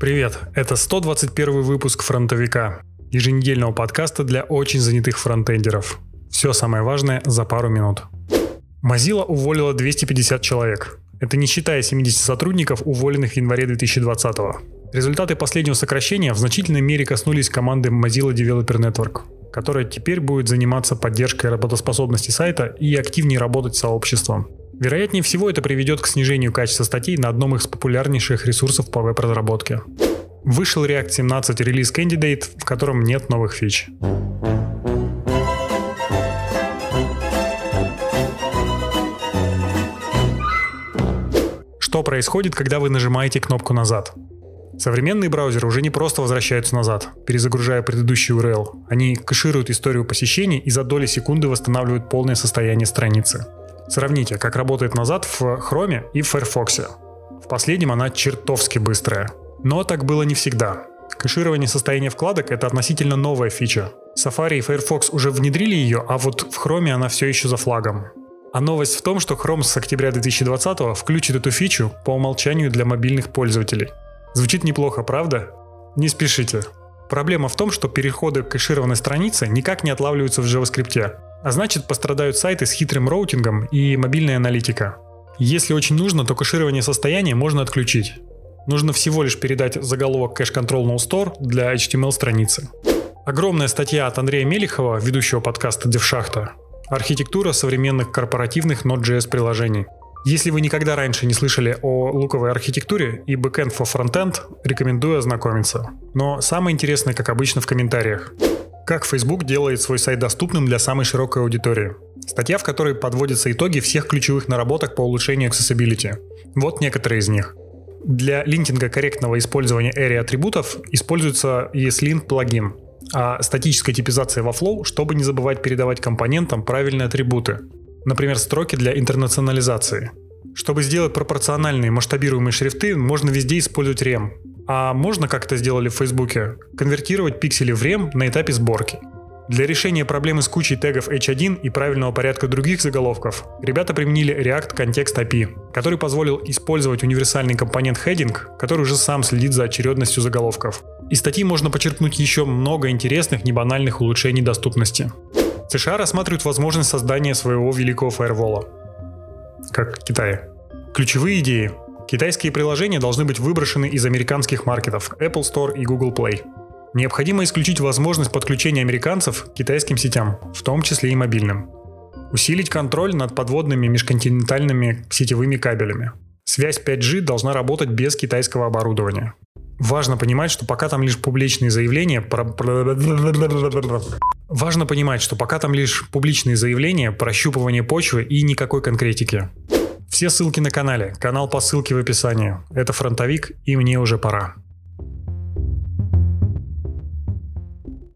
Привет, это 121 выпуск «Фронтовика», еженедельного подкаста для очень занятых фронтендеров. Все самое важное за пару минут. Mozilla уволила 250 человек. Это не считая 70 сотрудников, уволенных в январе 2020 -го. Результаты последнего сокращения в значительной мере коснулись команды Mozilla Developer Network, которая теперь будет заниматься поддержкой работоспособности сайта и активнее работать с сообществом. Вероятнее всего это приведет к снижению качества статей на одном из популярнейших ресурсов по веб-разработке. Вышел React 17 релиз Candidate, в котором нет новых фич. Что происходит, когда вы нажимаете кнопку «Назад»? Современные браузеры уже не просто возвращаются назад, перезагружая предыдущий URL. Они кэшируют историю посещений и за доли секунды восстанавливают полное состояние страницы. Сравните, как работает назад в Chrome и в Firefox. В последнем она чертовски быстрая. Но так было не всегда. Кэширование состояния вкладок — это относительно новая фича. Safari и Firefox уже внедрили ее, а вот в Chrome она все еще за флагом. А новость в том, что Chrome с октября 2020 включит эту фичу по умолчанию для мобильных пользователей. Звучит неплохо, правда? Не спешите. Проблема в том, что переходы к кэшированной странице никак не отлавливаются в JavaScript, а значит пострадают сайты с хитрым роутингом и мобильная аналитика. Если очень нужно, то кэширование состояния можно отключить. Нужно всего лишь передать заголовок Cache Control No Store для HTML страницы. Огромная статья от Андрея Мелихова, ведущего подкаста DevShachta. Архитектура современных корпоративных Node.js приложений. Если вы никогда раньше не слышали о луковой архитектуре и backend for frontend, рекомендую ознакомиться. Но самое интересное, как обычно, в комментариях. Как Facebook делает свой сайт доступным для самой широкой аудитории. Статья, в которой подводятся итоги всех ключевых наработок по улучшению accessibility. Вот некоторые из них. Для линтинга корректного использования area атрибутов используется ESLint плагин, а статическая типизация во Flow, чтобы не забывать передавать компонентам правильные атрибуты. Например, строки для интернационализации. Чтобы сделать пропорциональные масштабируемые шрифты, можно везде использовать REM, а можно, как это сделали в Фейсбуке, конвертировать пиксели в рем на этапе сборки. Для решения проблемы с кучей тегов H1 и правильного порядка других заголовков, ребята применили React Context API, который позволил использовать универсальный компонент heading, который уже сам следит за очередностью заголовков. Из статьи можно почерпнуть еще много интересных, небанальных улучшений доступности. США рассматривают возможность создания своего великого фаервола. Как в Китае. Ключевые идеи Китайские приложения должны быть выброшены из американских маркетов Apple Store и Google Play. Необходимо исключить возможность подключения американцев к китайским сетям, в том числе и мобильным. Усилить контроль над подводными межконтинентальными сетевыми кабелями. Связь 5G должна работать без китайского оборудования. Важно понимать, что пока там лишь публичные заявления про... Важно понимать, что пока там лишь публичные заявления, прощупывание почвы и никакой конкретики. Все ссылки на канале, канал по ссылке в описании. Это фронтовик, и мне уже пора.